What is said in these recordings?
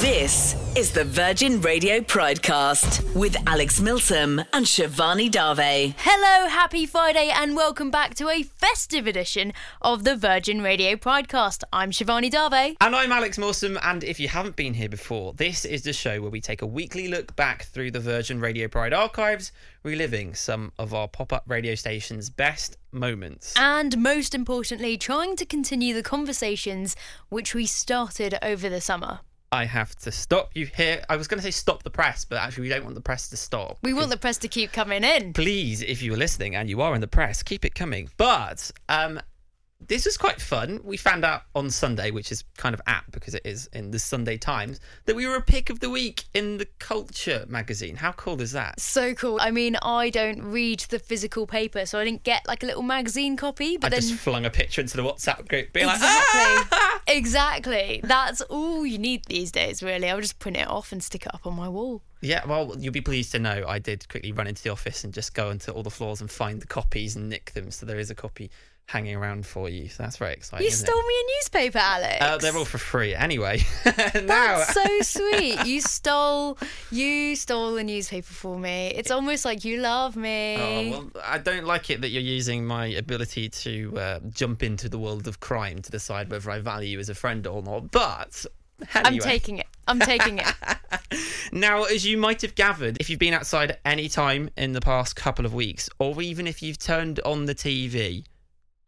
This is the Virgin Radio Pridecast with Alex Milsom and Shivani Dave. Hello, happy Friday, and welcome back to a festive edition of the Virgin Radio Pridecast. I'm Shivani Dave. And I'm Alex Milsom, and if you haven't been here before, this is the show where we take a weekly look back through the Virgin Radio Pride archives, reliving some of our pop up radio station's best moments. And most importantly, trying to continue the conversations which we started over the summer. I have to stop you here. I was going to say stop the press, but actually, we don't want the press to stop. We want the press to keep coming in. Please, if you were listening and you are in the press, keep it coming. But um, this was quite fun. We found out on Sunday, which is kind of apt because it is in the Sunday Times, that we were a pick of the week in the Culture magazine. How cool is that? So cool. I mean, I don't read the physical paper, so I didn't get like a little magazine copy. But I then just flung a picture into the WhatsApp group, being like, exactly, "Ah!" exactly. That's all you need these days. Really, I'll just print it off and stick it up on my wall. Yeah, well, you'll be pleased to know I did quickly run into the office and just go into all the floors and find the copies and nick them. So there is a copy hanging around for you. So that's very exciting. You stole it? me a newspaper, Alex. Uh, they're all for free anyway. now, That's so sweet. You stole you stole a newspaper for me. It's almost like you love me. Oh, well, I don't like it that you're using my ability to uh, jump into the world of crime to decide whether I value you as a friend or not. But anyway. I'm taking it. I'm taking it. Now, as you might have gathered, if you've been outside at any time in the past couple of weeks, or even if you've turned on the TV,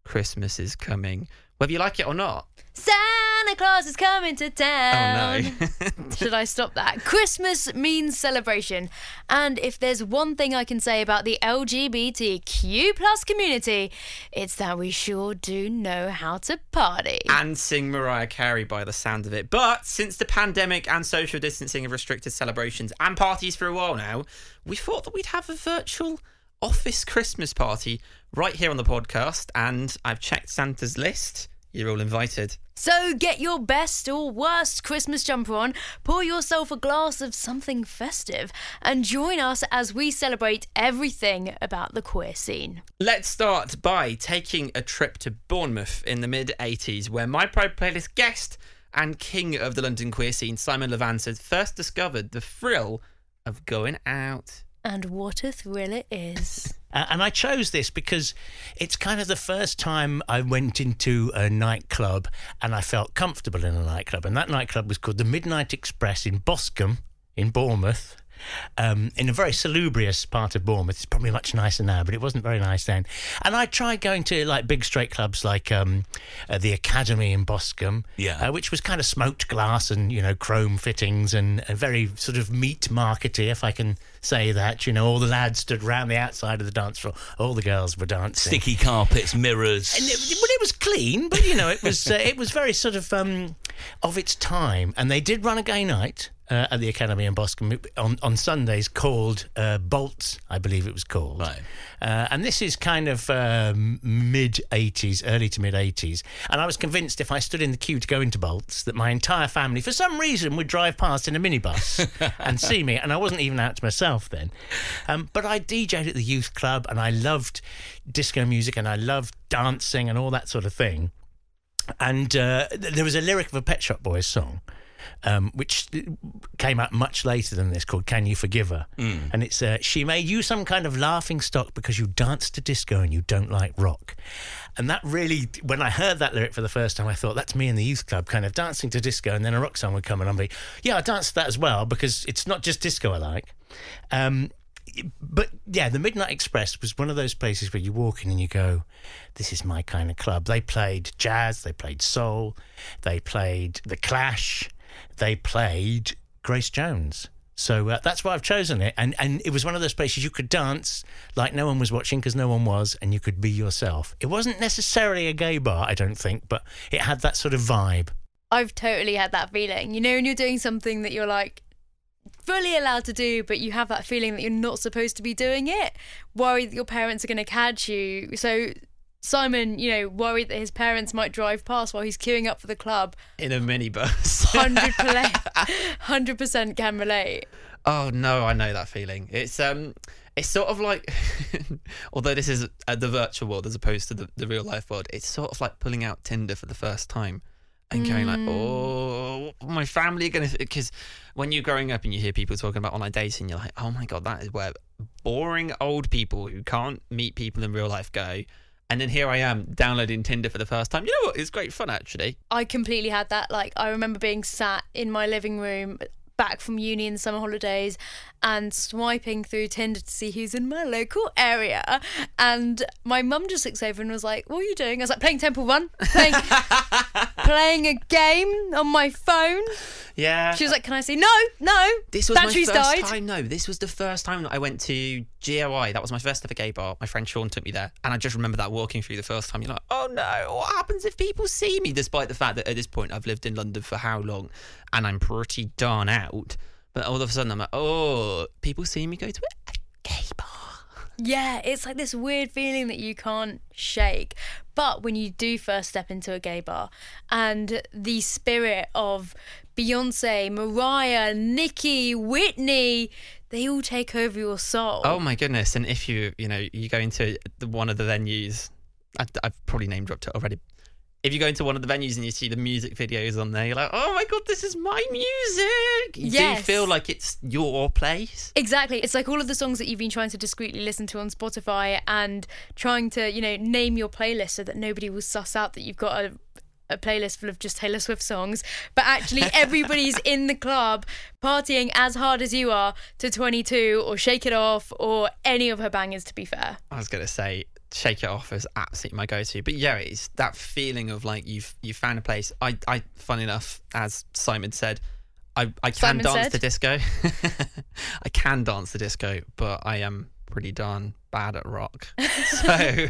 Christmas is coming, whether you like it or not. Santa Claus is coming to town. Oh no. Should I stop that? Christmas means celebration. And if there's one thing I can say about the LGBTQ plus community, it's that we sure do know how to party. and sing Mariah Carey by the sound of it. But since the pandemic and social distancing have restricted celebrations and parties for a while now, we thought that we'd have a virtual office Christmas party right here on the podcast. And I've checked Santa's list. You're all invited. So get your best or worst Christmas jumper on, pour yourself a glass of something festive, and join us as we celebrate everything about the queer scene. Let's start by taking a trip to Bournemouth in the mid 80s, where my Pride playlist guest and king of the London queer scene, Simon Levance, had first discovered the thrill of going out. And what a thrill it is. Uh, and I chose this because it's kind of the first time I went into a nightclub and I felt comfortable in a nightclub. And that nightclub was called the Midnight Express in Boscombe, in Bournemouth. Um, in a very salubrious part of Bournemouth. It's probably much nicer now, but it wasn't very nice then. And I tried going to like big straight clubs like um, uh, the Academy in Boscombe, Yeah. uh, which was kind of smoked glass and you know chrome fittings and a very sort of meat markety, if I can say that. You know, all the lads stood round the outside of the dance floor, all the girls were dancing. Sticky carpets, mirrors. And it, well, it was clean, but you know, it was uh, it was very sort of um, of its time. And they did run a gay night uh, at the Academy in Boscombe on on Sundays called uh, Bolts, I believe it was called. Right. Uh, and this is kind of um, mid 80s, early to mid 80s. And I was convinced if I stood in the queue to go into Bolts that my entire family, for some reason, would drive past in a minibus and see me. And I wasn't even out to myself then. Um, but I DJ'd at the youth club and I loved disco music and I loved dancing and all that sort of thing. And uh, there was a lyric of a Pet Shop Boys song, um, which came out much later than this, called "Can You Forgive Her?" And it's uh, she made you some kind of laughing stock because you dance to disco and you don't like rock. And that really, when I heard that lyric for the first time, I thought that's me in the youth club, kind of dancing to disco, and then a rock song would come and I'd be, yeah, I dance to that as well because it's not just disco I like. Um, but yeah, the Midnight Express was one of those places where you walk in and you go, "This is my kind of club." They played jazz, they played soul, they played The Clash, they played Grace Jones. So uh, that's why I've chosen it, and and it was one of those places you could dance like no one was watching because no one was, and you could be yourself. It wasn't necessarily a gay bar, I don't think, but it had that sort of vibe. I've totally had that feeling. You know, when you're doing something that you're like fully allowed to do, but you have that feeling that you're not supposed to be doing it, worried that your parents are going to catch you. So Simon, you know, worried that his parents might drive past while he's queuing up for the club. in a minibus. 100 percent can relate. Oh no, I know that feeling. It's um, it's sort of like, although this is uh, the virtual world as opposed to the, the real life world, it's sort of like pulling out Tinder for the first time, and going like, oh, my family are gonna. Because when you're growing up and you hear people talking about online dating, you're like, oh my god, that is where boring old people who can't meet people in real life go. And then here I am downloading Tinder for the first time. You know what? It's great fun actually. I completely had that. Like, I remember being sat in my living room back from uni in the summer holidays and swiping through Tinder to see who's in my local area. And my mum just looks over and was like, What are you doing? I was like, Playing Temple Run, playing, playing a game on my phone. Yeah. She was like, Can I see? No, no. This was batteries my first died. time. No, this was the first time that I went to G-A-Y. That was my first ever gay bar. My friend Sean took me there, and I just remember that walking through the first time. You're like, oh no, what happens if people see me? Despite the fact that at this point I've lived in London for how long, and I'm pretty darn out. But all of a sudden I'm like, oh, people see me go to a gay bar. Yeah, it's like this weird feeling that you can't shake. But when you do first step into a gay bar and the spirit of Beyonce, Mariah, Nicki, Whitney, they all take over your soul. Oh my goodness! And if you, you know, you go into one of the venues, I've, I've probably name dropped it already. If you go into one of the venues and you see the music videos on there, you're like, oh my god, this is my music. You Yes. do feel like it's your place. Exactly. It's like all of the songs that you've been trying to discreetly listen to on Spotify and trying to, you know, name your playlist so that nobody will suss out that you've got a a playlist full of just Taylor Swift songs, but actually everybody's in the club partying as hard as you are to 22 or Shake It Off or any of her bangers to be fair. I was gonna say shake it off is absolutely my go-to but yeah it's that feeling of like you've you found a place i i funny enough as simon said i i can Simon dance said? the disco i can dance the disco but i am pretty darn bad at rock so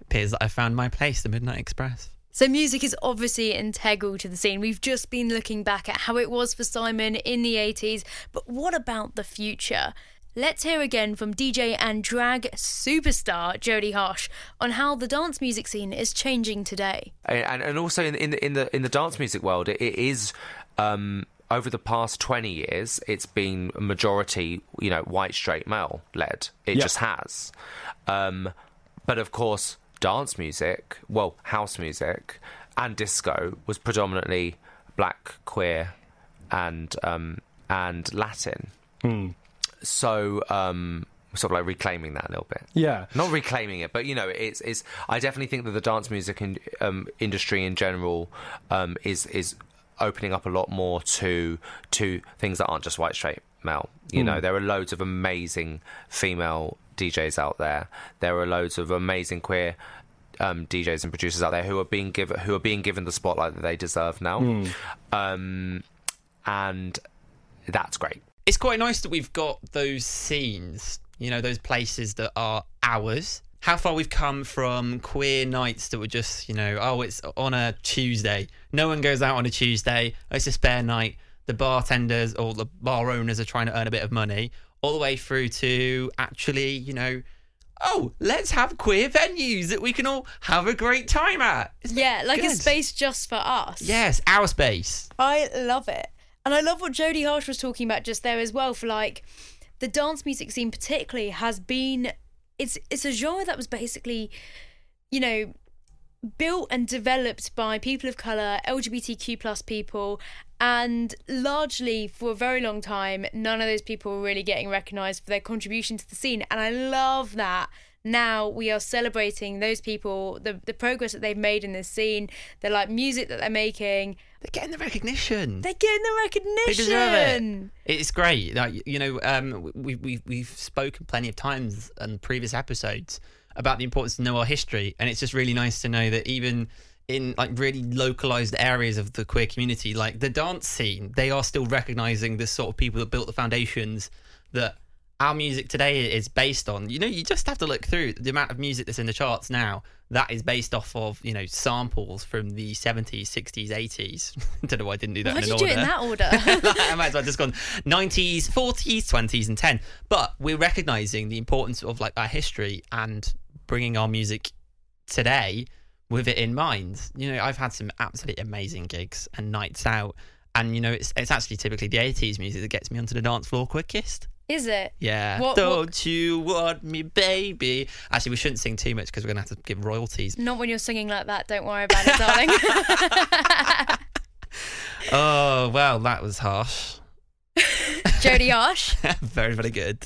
appears that i found my place the midnight express So music is obviously integral to the scene. We've just been looking back at how it was for Simon in the 80s, but what about the future? Let's hear again from DJ and drag superstar Jodie Harsh on how the dance music scene is changing today. and and also in in the in the in the dance music world, it, it is um, over the past twenty years, it's been a majority, you know, white straight male led. It Yeah. just has. Um, but of course, dance music, well, house music and disco was predominantly black, queer, and um, and Latin. So. Um, Sort of like reclaiming that a little bit Yeah. not reclaiming it, but you know, it's it's. I definitely think that the dance music in, um, industry in general um, is is opening up a lot more to to things that aren't just white straight male. You know, there are loads of amazing female DJs out there. There are loads of amazing queer. Um, DJs and producers out there who are being given who are being given the spotlight that they deserve now, um, and that's great. It's quite nice that we've got those scenes, you know, those places that are ours. How far we've come from queer nights that were just, you know, oh, it's on a Tuesday. No one goes out on a Tuesday. Oh, it's a spare night. The bartenders or the bar owners are trying to earn a bit of money, all the way through to actually, you know, oh, let's have queer venues that we can all have a great time at. Isn't Yeah, like a space just for us. Yes, our space. I love it. And I love what Jodie Harsh was talking about just there as well for like the dance music scene particularly has been it's it's a genre that was basically you know built and developed by people of color, LGBTQ plus people and largely for a very long time none of those people were really getting recognized for their contribution to the scene. And I love that now we are celebrating those people the the progress that they've made in this scene the like music that they're making They're getting the recognition. they're getting the They recognition. deserve it. It's great. Like you know, um, we we we've spoken plenty of times in previous episodes about the importance to know our history, and it's just really nice to know that even in like really localized areas of the queer community, like the dance scene, they are still recognizing the sort of people that built the foundations that our music today is based on. You know, you just have to look through the amount of music that's in the charts now that is based off of, you know, samples from the 70s, 60s, 80s. Don't know why I didn't do that Why in did you do it in order. that order? I might as well just gone 90s, 40s, 20s, and 10. But we're recognizing the importance of like our history and bringing our music today with it in mind. You know, I've had some absolutely amazing gigs and nights out, and you know, it's it's actually typically the 80s music that gets me onto the dance floor quickest. Is it? Yeah. What- Don't what- you want me, baby? Actually, we shouldn't sing too much because we're going to have to give royalties. Not when you're singing like that. Don't worry about it, darling. Oh, well, that was harsh. Jodie Arsh. very, very good.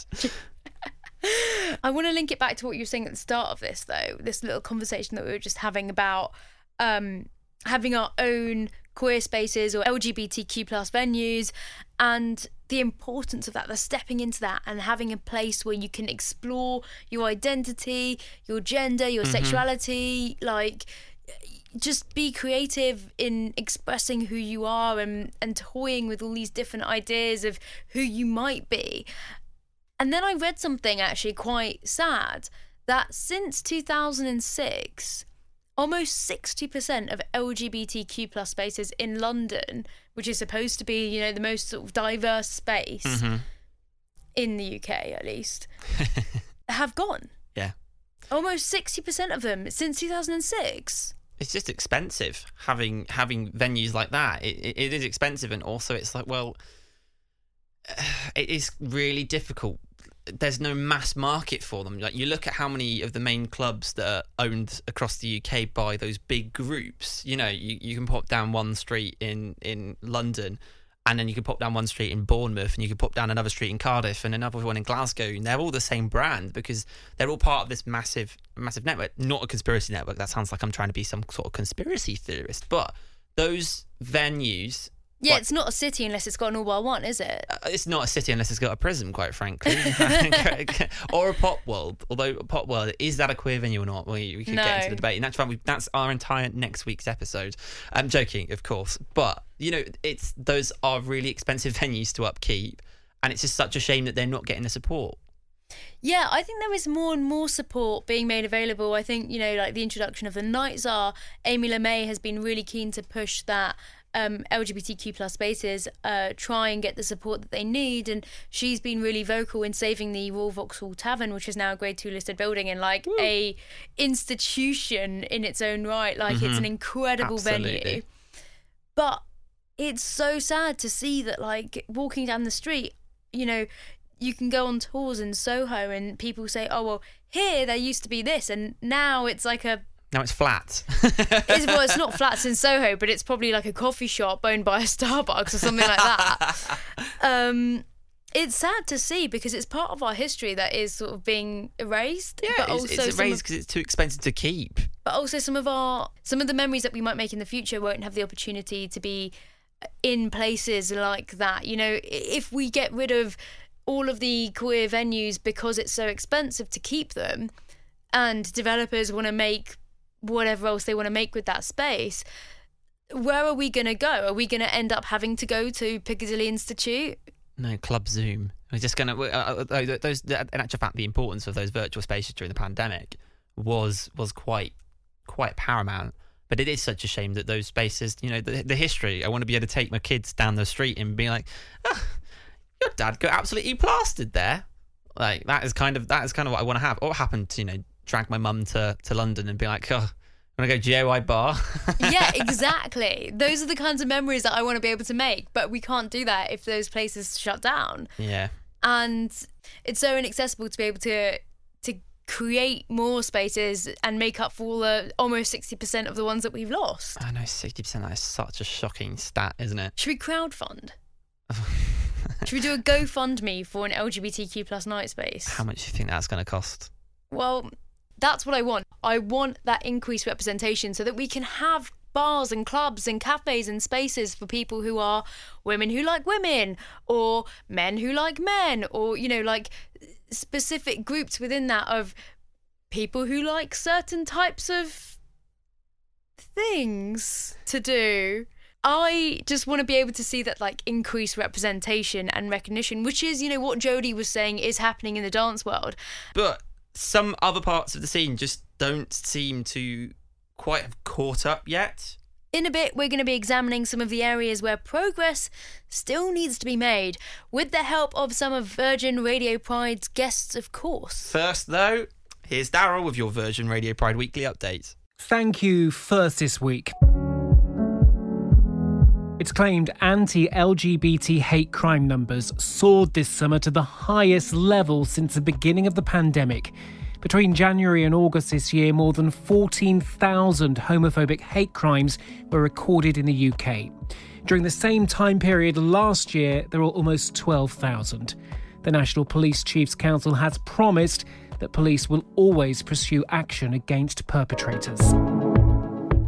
I want to link it back to what you were saying at the start of this, though. This little conversation that we were just having about um, having our own queer spaces or LGBTQ plus venues, and the importance of that. The stepping into that and having a place where you can explore your identity, your gender, your mm-hmm. sexuality, like just be creative in expressing who you are and and toying with all these different ideas of who you might be. And then I read something actually quite sad that since 2006, almost 60% of LGBTQ plus spaces in London, which is supposed to be, you know, the most sort of diverse space Mm-hmm. in the UK at least, have gone. Yeah. Almost 60% of them since 2006. It's just expensive having having venues like that. It, it, it is expensive, and also it's like, well, it is really difficult. There's no mass market for them. Like you look at how many of the main clubs that are owned across the UK by those big groups. You know, you, you can pop down one street in in London, and then you can pop down one street in Bournemouth, and you can pop down another street in Cardiff, and another one in Glasgow, and they're all the same brand because they're all part of this massive massive network. Not a conspiracy network. That sounds like I'm trying to be some sort of conspiracy theorist, but those venues Yeah, Like- it's not a city unless it's got an all bar one, is it? uh, it's not a city unless it's got a prison, quite frankly, or a pop world. Although a pop world is that a queer venue or not? We, we could get into the debate, and that's fine. We, that's our entire next week's episode. I'm joking, of course, but you know, it's those are really expensive venues to upkeep, and it's just such a shame that they're not getting the support. Yeah, I think there is more and more support being made available. I think, you know, like the introduction of the Night Czar, Amy Lamé has been really keen to push that um, LGBTQ plus spaces uh, try and get the support that they need. And she's been really vocal in saving the Royal Vauxhall Tavern, which is now a grade two listed building and like a institution in its own right. Like it's an incredible venue. But it's so sad to see that, like, walking down the street, you know, you can go on tours in Soho and people say, oh, well, here there used to be this, and now it's like a. Now it's flat. It's, well, it's not flats in Soho, but it's probably like a coffee shop owned by a Starbucks or something like that. Um, it's sad to see because it's part of our history that is sort of being erased. yeah, but it's, also it's erased because it's too expensive to keep. but also some of our some of the memories that we might make in the future won't have the opportunity to be in places like that you know if we get rid of all of the queer venues because it's so expensive to keep them and developers want to make whatever else they want to make with that space where are we going to go are we going to end up having to go to piccadilly institute No, Club Zoom. We're just gonna. Uh, uh, those, in actual fact, the importance of those virtual spaces during the pandemic was was quite quite paramount. But it is such a shame that those spaces, you know, the, the history. I want to be able to take my kids down the street and be like, ah, "Your dad got absolutely plastered there." Like that is kind of that is kind of what I want to have. What happened to you know drag my mum to to London and be like, "Oh, want to go G-A-Y bar?" yeah, exactly. Those are the kinds of memories that I want to be able to make, but we can't do that if those places shut down. yeah. And it's so inaccessible to be able to to create more spaces and make up for all the almost 60% of the ones that we've lost. I know sixty percent. That is such a shocking stat, isn't it? Should we crowdfund? Should we do a GoFundMe for an LGBTQ plus night space? How much do you think that's going to cost? Well, that's what I want. I want that increased representation so that we can have bars and clubs and cafes and spaces for people who are women who like women or men who like men or, you know, like specific groups within that of people who like certain types of things to do. I just want to be able to see that like increased representation and recognition, which is, you know, what Jodie was saying is happening in the dance world. but some other parts of the scene just don't seem to quite have caught up yet. In a bit, we're going to be examining some of the areas where progress still needs to be made, with the help of some of Virgin Radio Pride's guests, of course. First, though, here's Daryl with your Virgin Radio Pride weekly update. Thank you first this week. It's claimed anti LGBT hate crime numbers soared this summer to the highest level since the beginning of the pandemic. Between January and August this year, more than 14,000 homophobic hate crimes were recorded in the UK. During the same time period last year, there were almost 12,000. The National Police Chiefs Council has promised that police will always pursue action against perpetrators.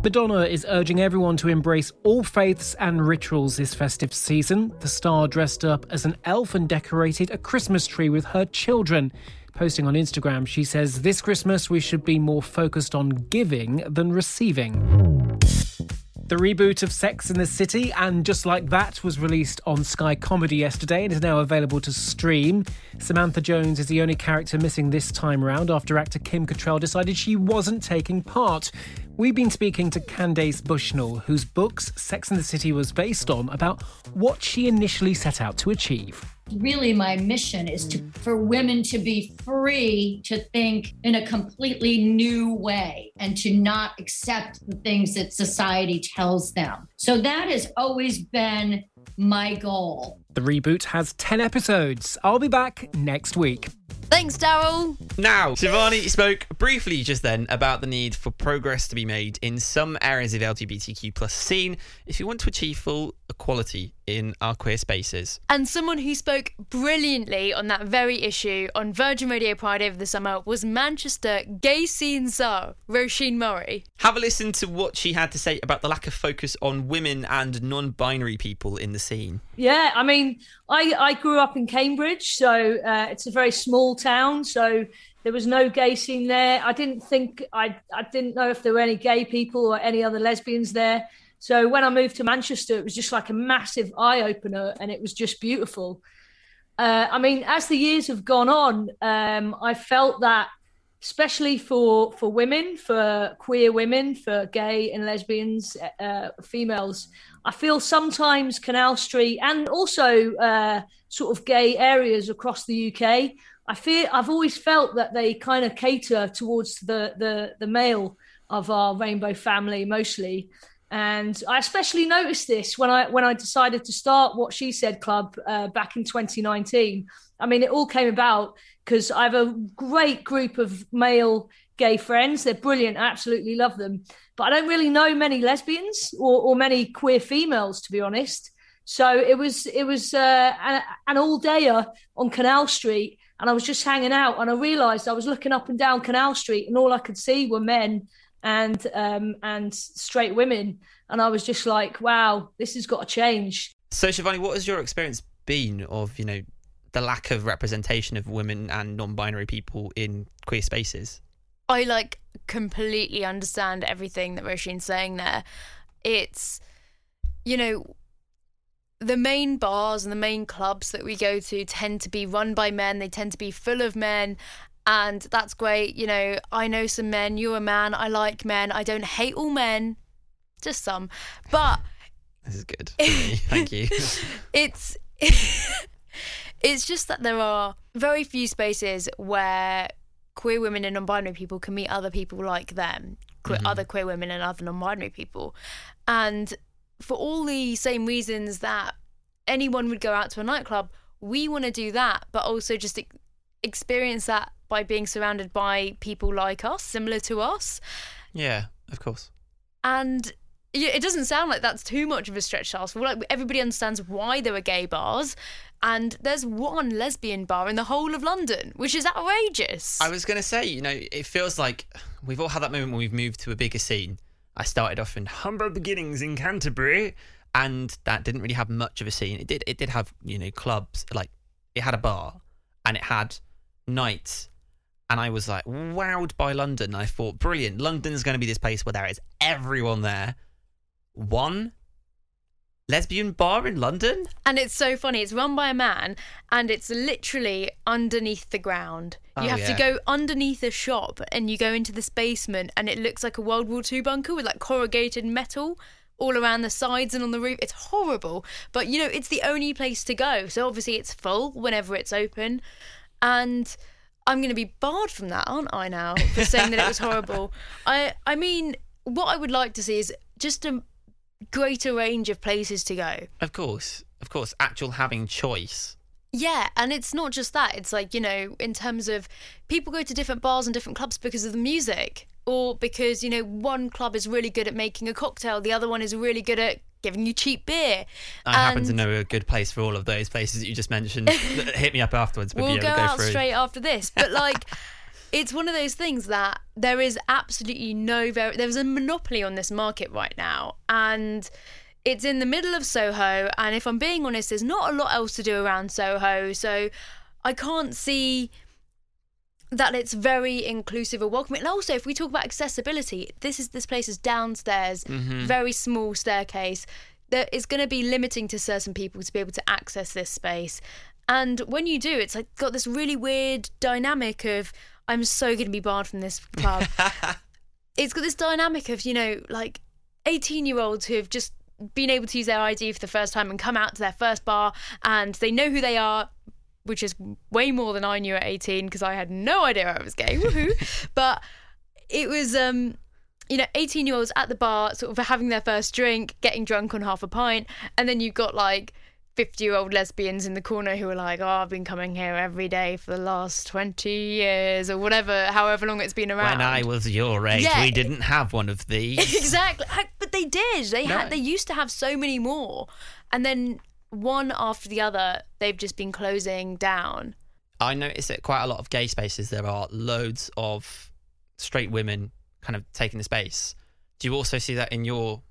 Madonna is urging everyone to embrace all faiths and rituals this festive season. The star dressed up as an elf and decorated a Christmas tree with her children. Posting on Instagram, she says, This Christmas we should be more focused on giving than receiving. The reboot of Sex and the City and Just Like That was released on Sky Comedy yesterday and is now available to stream. Samantha Jones is the only character missing this time around after actor Kim Cattrall decided she wasn't taking part. We've been speaking to Candace Bushnell, whose books Sex and the City was based on, about what she initially set out to achieve really my mission is to for women to be free to think in a completely new way and to not accept the things that society tells them. So that has always been my goal. The reboot has 10 episodes. I'll be back next week. Thanks, Daryl. Now, Shivani spoke briefly just then about the need for progress to be made in some areas of LGBTQ plus scene if you want to achieve full equality in our queer spaces. And someone who spoke brilliantly on that very issue on Virgin Radio Pride over the summer was Manchester gay scene czar, Roisin Murray. Have a listen to what she had to say about the lack of focus on women and non binary people in the scene. Yeah, I mean, I, I grew up in Cambridge, so uh, it's a very small town, so there was no gay scene there. I didn't think I I didn't know if there were any gay people or any other lesbians there. So when I moved to Manchester, it was just like a massive eye opener, and it was just beautiful. Uh, I mean, as the years have gone on, um, I felt that, especially for for women, for queer women, for gay and lesbians, uh, females, I feel sometimes Canal Street and also uh, sort of gay areas across the UK. I feel I've always felt that they kind of cater towards the the the male of our rainbow family mostly and I especially noticed this when I when I decided to start what she said club uh, back in 2019. I mean, it all came about because I have a great group of male gay friends. They're brilliant, I absolutely love them. But I don't really know many lesbians or, or many queer females, to be honest. So it was it was uh, an, an all dayer on Canal Street, and I was just hanging out, and I realised I was looking up and down Canal Street, and all I could see were men and um, and straight women, and I was just like, wow, this has got to change. So, Shivani, what has your experience been of you know the lack of representation of women and non-binary people in queer spaces? I like completely understand everything that Roisin's saying there. It's you know the main bars and the main clubs that we go to tend to be run by men. They tend to be full of men, and that's great. You know, I know some men, you're a man, I like men, I don't hate all men, just some. But this is good. Thank you. it's it's just that there are very few spaces where queer women and non-binary people can meet other people like them, queer, mm-hmm. other queer women and other non-binary people, and for all the same reasons that anyone would go out to a nightclub, we want to do that, but also just experience that by being surrounded by people like us, similar to us. Yeah, of course. And it doesn't sound like that's too much of a stretch to ask for. Like everybody understands why there are gay bars, and there's one lesbian bar in the whole of London, which is outrageous. I was going to say, you know, it feels like we've all had that moment when we've moved to a bigger scene. I started off in humble beginnings in Canterbury, and that didn't really have much of a scene. It did, it did have, you know, clubs like it had a bar, and it had nights and I was like wowed by London. I thought, brilliant, London's going to be this place where there is everyone there. One lesbian bar in London? And it's so funny. It's run by a man and it's literally underneath the ground. You Oh, have yeah. to go underneath a shop and you go into this basement and it looks like a World War II bunker with like corrugated metal all around the sides and on the roof. It's horrible. But you know, it's the only place to go. So obviously it's full whenever it's open. And I'm going to be barred from that, aren't I now, for saying that it was horrible? I I mean, what I would like to see is just a greater range of places to go. Of course, of course, actual having choice. Yeah, and it's not just that. It's like, you know, in terms of people go to different bars and different clubs because of the music or because, you know, one club is really good at making a cocktail, the other one is really good at giving you cheap beer. I happen to know a good place for all of those places that you just mentioned. Hit me up afterwards. We'll, We'll go go out through. straight after this. But like it's one of those things that there is absolutely no very there's a monopoly on this market right now and it's in the middle of Soho and if I'm being honest there's not a lot else to do around Soho so I can't see that it's very inclusive and welcoming. And also, if we talk about accessibility, this is this place is downstairs, mm-hmm. very small staircase. That is going to be limiting to certain people to be able to access this space. And when you do, it's like got this really weird dynamic of I'm so going to be barred from this club. it's got this dynamic of you know like 18 year olds who have just been able to use their ID for the first time and come out to their first bar and they know who they are which is way more than I knew at 18 because I had no idea I was gay. Woohoo! but it was, um, you know, 18 year olds at the bar, sort of having their first drink, getting drunk on half a pint, and then you've got like 50 year old lesbians in the corner who are like, oh, I've been coming here every day for the last 20 years or whatever, however long it's been around. When I was your age, Yeah. we didn't have one of these. exactly. But they did. They No. had. They used to have so many more, and then one after the other, they've just been closing down. I notice that quite a lot of gay spaces there are loads of straight women kind of taking the space. Do you also see that in your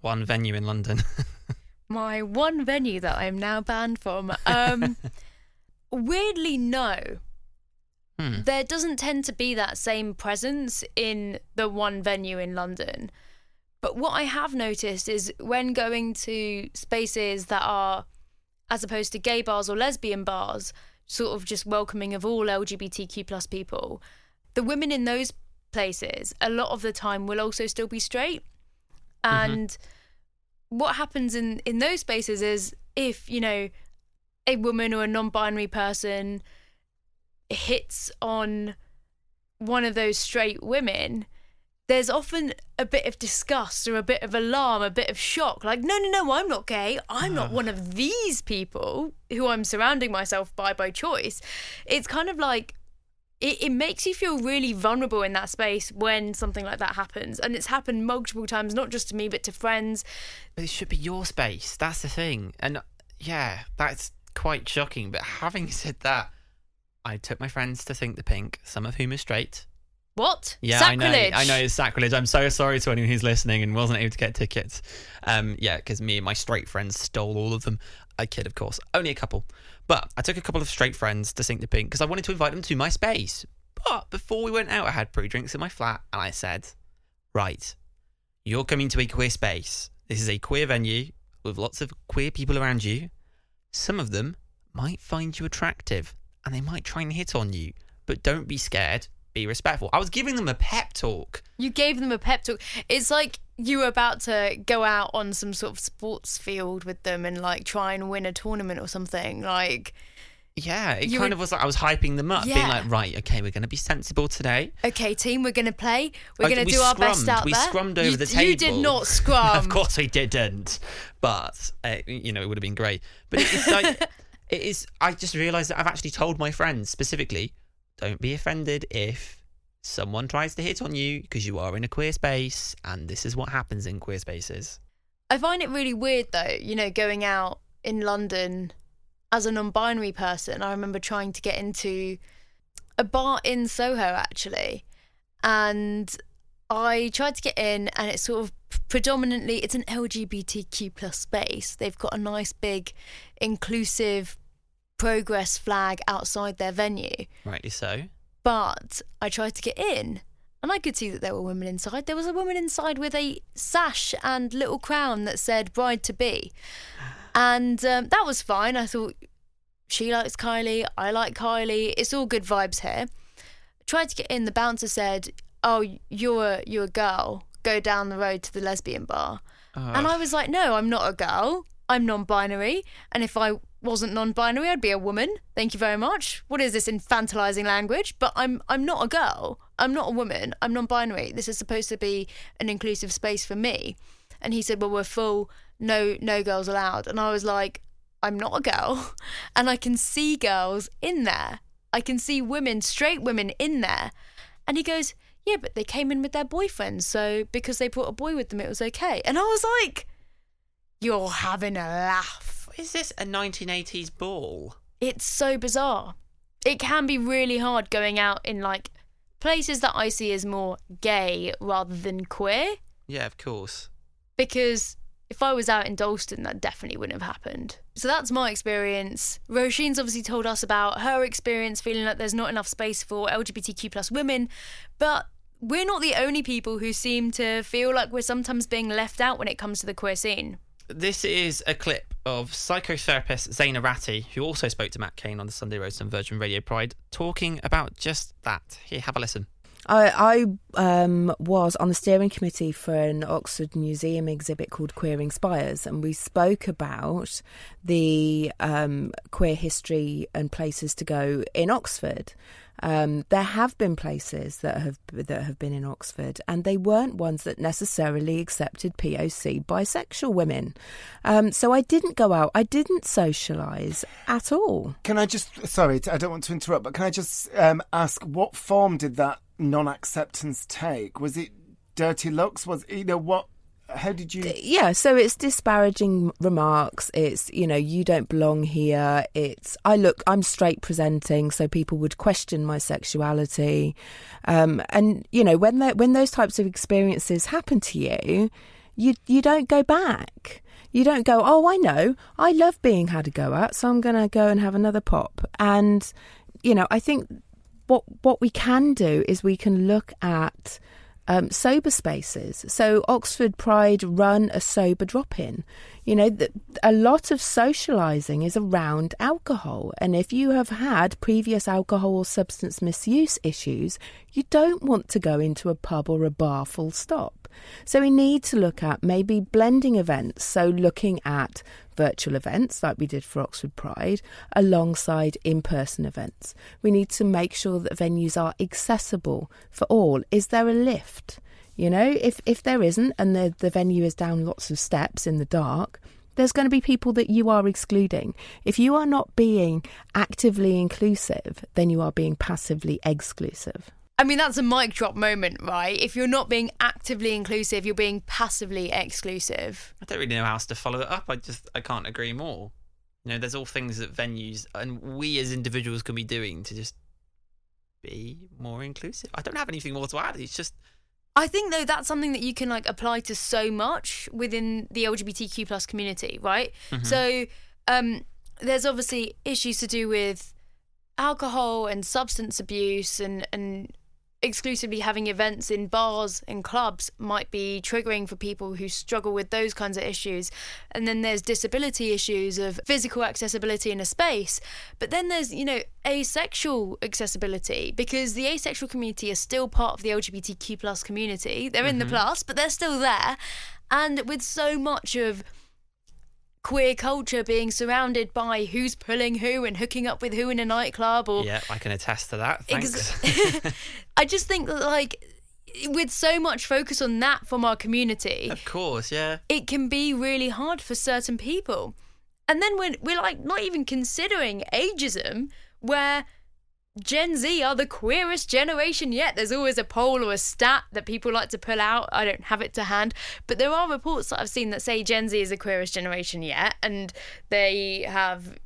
one venue in London? My one venue that I'm now banned from. Um, weirdly, no. Hmm. There doesn't tend to be that same presence in the one venue in London. But what I have noticed is when going to spaces that are, as opposed to gay bars or lesbian bars, sort of just welcoming of all LGBTQ plus people, the women in those places a lot of the time will also still be straight. Mm-hmm. And what happens in in those spaces is if you know a woman or a non-binary person hits on one of those straight women there's often a bit of disgust or a bit of alarm a bit of shock like no no no i'm not gay i'm not one of these people who i'm surrounding myself by by choice it's kind of like it, it makes you feel really vulnerable in that space when something like that happens and it's happened multiple times not just to me but to friends But it should be your space. That's the thing. And yeah, that's quite shocking. But having said that, I took my friends to Sink the Pink, some of whom are straight. What Yeah, sacrilege I know. I know it's sacrilege. I'm so sorry to anyone who's listening and wasn't able to get tickets. Um, yeah, because me and my straight friends stole all of them. I kid, of course. Only a couple. But I took a couple of straight friends to Sink the Pink because I wanted to invite them to my space. But before we went out, I had pre drinks in my flat and I said, Right, you're coming to a queer space. This is a queer venue with lots of queer people around you. Some of them might find you attractive and they might try and hit on you. But don't be scared. Be respectful. I was giving them a pep talk. You gave them a pep talk. It's like you were about to go out on some sort of sports field with them and like try and win a tournament or something. Like, Yeah, it You kind were- of was like I was hyping them up, being Yeah. like, right, okay, we're going to be sensible today. okay, team, we're gonna play. We're gonna we do our best scrummed. out We there. scrummed over you, the You did table. not scrum. of course we didn't, but uh, you know it would have been great. But it's like it is. I just realised that I've actually told my friends specifically, don't be offended if someone tries to hit on you because you are in a queer space, and this is what happens in queer spaces. I find it really weird though, you know, going out in London as a non binary person. I remember trying to get into a bar in Soho actually. And I tried to get in and it's sort of predominantly it's an LGBTQ plus space. They've got a nice big inclusive progress flag outside their venue. Rightly so. But I tried to get in and I could see that there were women inside. There was a woman inside with a sash and little crown that said bride to be. And um, that was fine. I thought she likes Kylie, I like Kylie. It's all good vibes here. Tried to get in. The bouncer said, "Oh, you're a, you're a girl. Go down the road to the lesbian bar." And I was like, "No, I'm not a girl. I'm non-binary. And if I wasn't non-binary, I'd be a woman. Thank you very much. What is this infantilizing language? But I'm I'm not a girl. I'm not a woman. I'm non-binary. This is supposed to be an inclusive space for me." and he said, "Well, we're full. No, no girls allowed." And I was like, "I'm not a girl, and I can see girls in there. I can see women, straight women in there." And he goes, "Yeah, but they came in with their boyfriends, so because they brought a boy with them, it was okay." And I was like, "You're having a laugh." Is this a 1980s ball? It's so bizarre. It can be really hard going out in like places that I see as more gay rather than queer Yeah, of course. because if I was out in Dalston, that definitely wouldn't have happened. So that's my experience. Roisin's obviously told us about her experience feeling like there's not enough space for LGBTQ plus women, but we're not the only people who seem to feel like we're sometimes being left out when it comes to the queer scene. This is a clip of psychotherapist Zaina Ratti, who also spoke to Matt Kane on the Sunday Roast on Virgin Radio Pride, talking about just that. Here, have a listen. I, I um, was on the steering committee for an Oxford Museum exhibit called Queering Spires, and we spoke about the um, queer history and places to go in Oxford. Um, there have been places that have that have been in Oxford, and they weren't ones that necessarily accepted POC bisexual women. Um, so I didn't go out. I didn't socialise at all. Can I just, sorry, I don't want to interrupt, but can I just um, ask what form did that non acceptance take? Was it dirty looks? Was, you know, what, how did you. Yeah, so it's disparaging remarks. It's, you know, you don't belong here. It's, I look, I'm straight presenting, so people would question my sexuality. Um, and, you know, when, when those types of experiences happen to you, you, you don't go back. You don't go, oh, I know, I love being had a go at, so I'm going to go and have another pop. And, you know, I think what what we can do is we can look at um, sober spaces. So Oxford Pride run a sober drop in. You know, th- a lot of socialising is around alcohol, and if you have had previous alcohol or substance misuse issues, you don't want to go into a pub or a bar full stop. So we need to look at maybe blending events. So looking at virtual events like we did for Oxford Pride alongside in person events. We need to make sure that venues are accessible for all. Is there a lift? You know, if, if there isn't and the, the venue is down lots of steps in the dark, there's going to be people that you are excluding. If you are not being actively inclusive, then you are being passively exclusive. I mean, that's a mic drop moment, right? If you're not being actively inclusive, you're being passively exclusive. I don't really know how else to follow it up. I just I can't agree more. You know, there's all things that venues and we as individuals can be doing to just be more inclusive. I don't have anything more to add. It's just I think though that's something that you can like apply to so much within the LGBTQ plus community, right? Mhm. So um, there's obviously issues to do with alcohol and substance abuse and and exclusively having events in bars and clubs might be triggering for people who struggle with those kinds of issues. And then there's disability issues of physical accessibility in a space. But then there's, you know, asexual accessibility because the asexual community is still part of the LGBTQ plus community. They're in the Mhm. plus, but they're still there. And with so much of queer culture being surrounded by who's pulling who and hooking up with who in a nightclub or yeah, I can attest to that. Thanks. Ex- I just think that like with so much focus on that from our community, of course, yeah. it can be really hard for certain people. And then when we're like not even considering ageism, where Gen Z are the queerest generation yet. There's always a poll or a stat that people like to pull out. I don't have it to hand, but there are reports that I've seen that say Gen Z is the queerest generation yet, and they have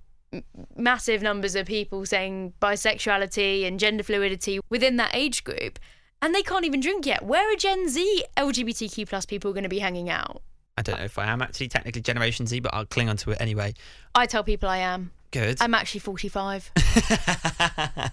massive numbers of people saying bisexuality and gender fluidity within that age group, and they can't even drink yet. Where are Gen Z LGBTQ plus people going to be hanging out? I don't know if I am actually technically Generation Z, but I'll cling on to it anyway. I tell people I am. Good. I'm actually 45.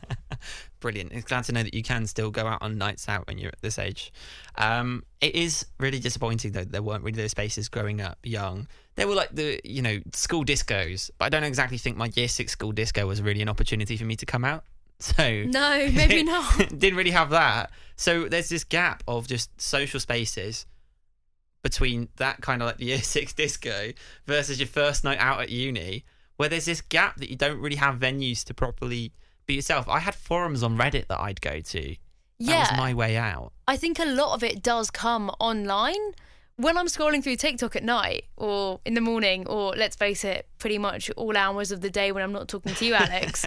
Brilliant. It's glad to know that you can still go out on nights out when you're at this age. Um, it is really disappointing though. There weren't really those spaces growing up young. There were like the you know school discos, but I don't exactly think my year six school disco was really an opportunity for me to come out. So No, maybe not. didn't really have that. So there's this gap of just social spaces between that kind of like the year six disco versus your first night out at uni, where there's this gap that you don't really have venues to properly be yourself. I had forums on Reddit that I'd go to. Yeah. That was my way out. I think a lot of it does come online when I'm scrolling through TikTok at night or in the morning, or let's face it, pretty much all hours of the day when I'm not talking to you, Alex,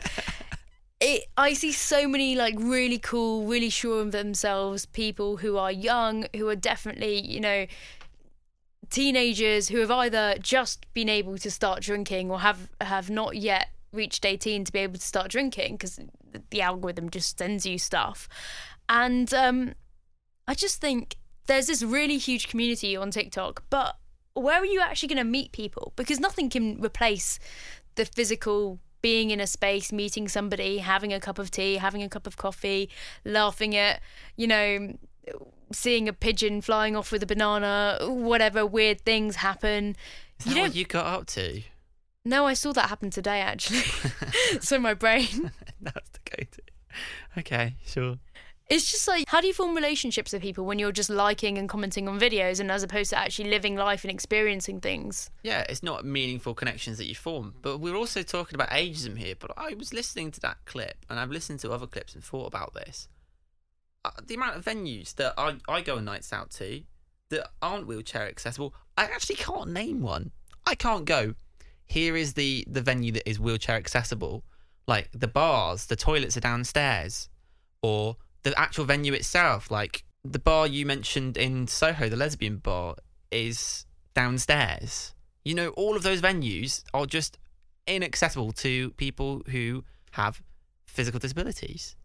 it I see so many like really cool, really sure of themselves people who are young, who are definitely, you know, teenagers who have either just been able to start drinking or have have not yet reached 18 to be able to start drinking because the algorithm just sends you stuff. And um, I just think there's this really huge community on TikTok, but where are you actually going to meet people? Because nothing can replace the physical being in a space, meeting somebody, having a cup of tea, having a cup of coffee, laughing at, you know, seeing a pigeon flying off with a banana, whatever weird things happen. Is that you what you got up to? No, I saw that happen today actually. so my brain. That's the go-to. Okay, sure. It's just like, how do you form relationships with people when you're just liking and commenting on videos and as opposed to actually living life and experiencing things? Yeah, it's not meaningful connections that you form. But we're also talking about ageism here. But I was listening to that clip and I've listened to other clips and thought about this. Uh, the amount of venues that I, I go on nights out to that aren't wheelchair accessible, I actually can't name one. I can't go. Here is the, the venue that is wheelchair accessible. Like the bars, the toilets are downstairs. Or the actual venue itself, like the bar you mentioned in Soho, the lesbian bar, is downstairs. You know, all of those venues are just inaccessible to people who have physical disabilities.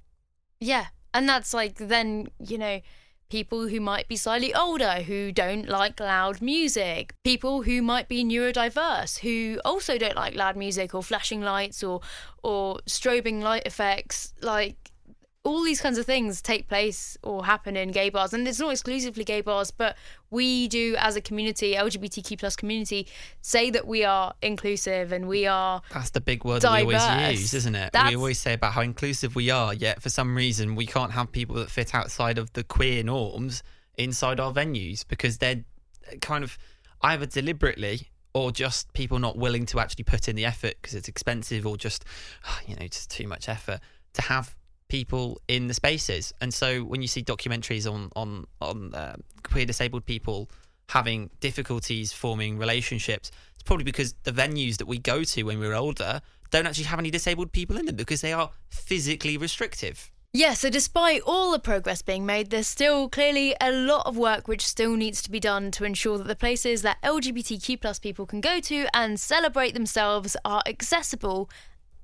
Yeah. And that's like then, you know, people who might be slightly older who don't like loud music, people who might be neurodiverse who also don't like loud music or flashing lights or or strobing light effects. Like all these kinds of things take place or happen in gay bars and it's not exclusively gay bars but we do as a community lgbtq plus community say that we are inclusive and we are That's the big word that we always use, isn't it? That's- We always say about how inclusive we are, yet for some reason we can't have people that fit outside of the queer norms inside our venues because they're uh, kind of either deliberately or just people not willing to actually put in the effort because it's expensive or just, you know, just too much effort to have people in the spaces. And so when you see documentaries on on on uh, queer disabled people having difficulties forming relationships, it's probably because the venues that we go to when we're older don't actually have any disabled people in them because they are physically restrictive. Yeah, so despite all the progress being made, there's still clearly a lot of work which still needs to be done to ensure that the places that LGBTQ plus people can go to and celebrate themselves are accessible,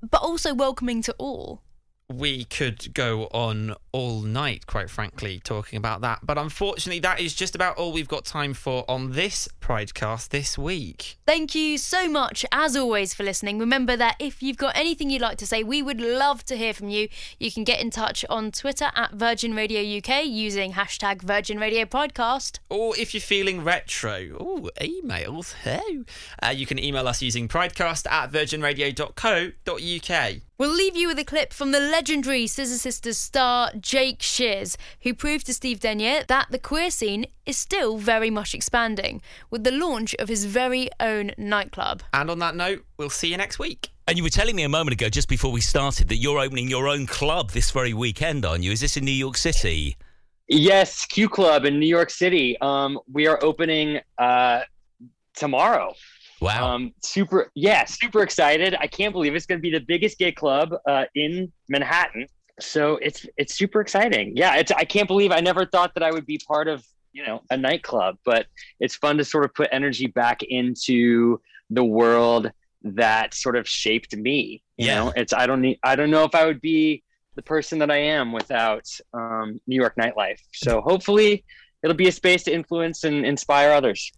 but also welcoming to all. We could go on all night, quite frankly, talking about that. But unfortunately, that is just about all we've got time for on this Pridecast this week. Thank you so much, as always, for listening. Remember that if you've got anything you'd like to say, we would love to hear from you. You can get in touch on Twitter at Virgin Radio UK using hashtag Virgin Radio Podcast. Or if you're feeling retro, oh, emails, oh, uh, you can email us using pridecast at virginradio.co.uk. We'll leave you with a clip from the legendary Scissor Sisters star Jake Shears, who proved to Steve Denyer that the queer scene is still very much expanding, with the launch of his very own nightclub. And on that note, we'll see you next week. And you were telling me a moment ago, just before we started, that you're opening your own club this very weekend, aren't you? Is this in New York City? Yes, Q Club in New York City. Um, we are opening uh, tomorrow. Wow. Um, super, yeah, super excited. I can't believe it's going to be the biggest gay club uh, in Manhattan. So it's it's super exciting. Yeah, it's I can't believe I never thought that I would be part of you know a nightclub, but it's fun to sort of put energy back into the world that sort of shaped me. You Yeah. know, it's I don't need I don't know if I would be the person that I am without um, New York nightlife. So hopefully it'll be a space to influence and inspire others.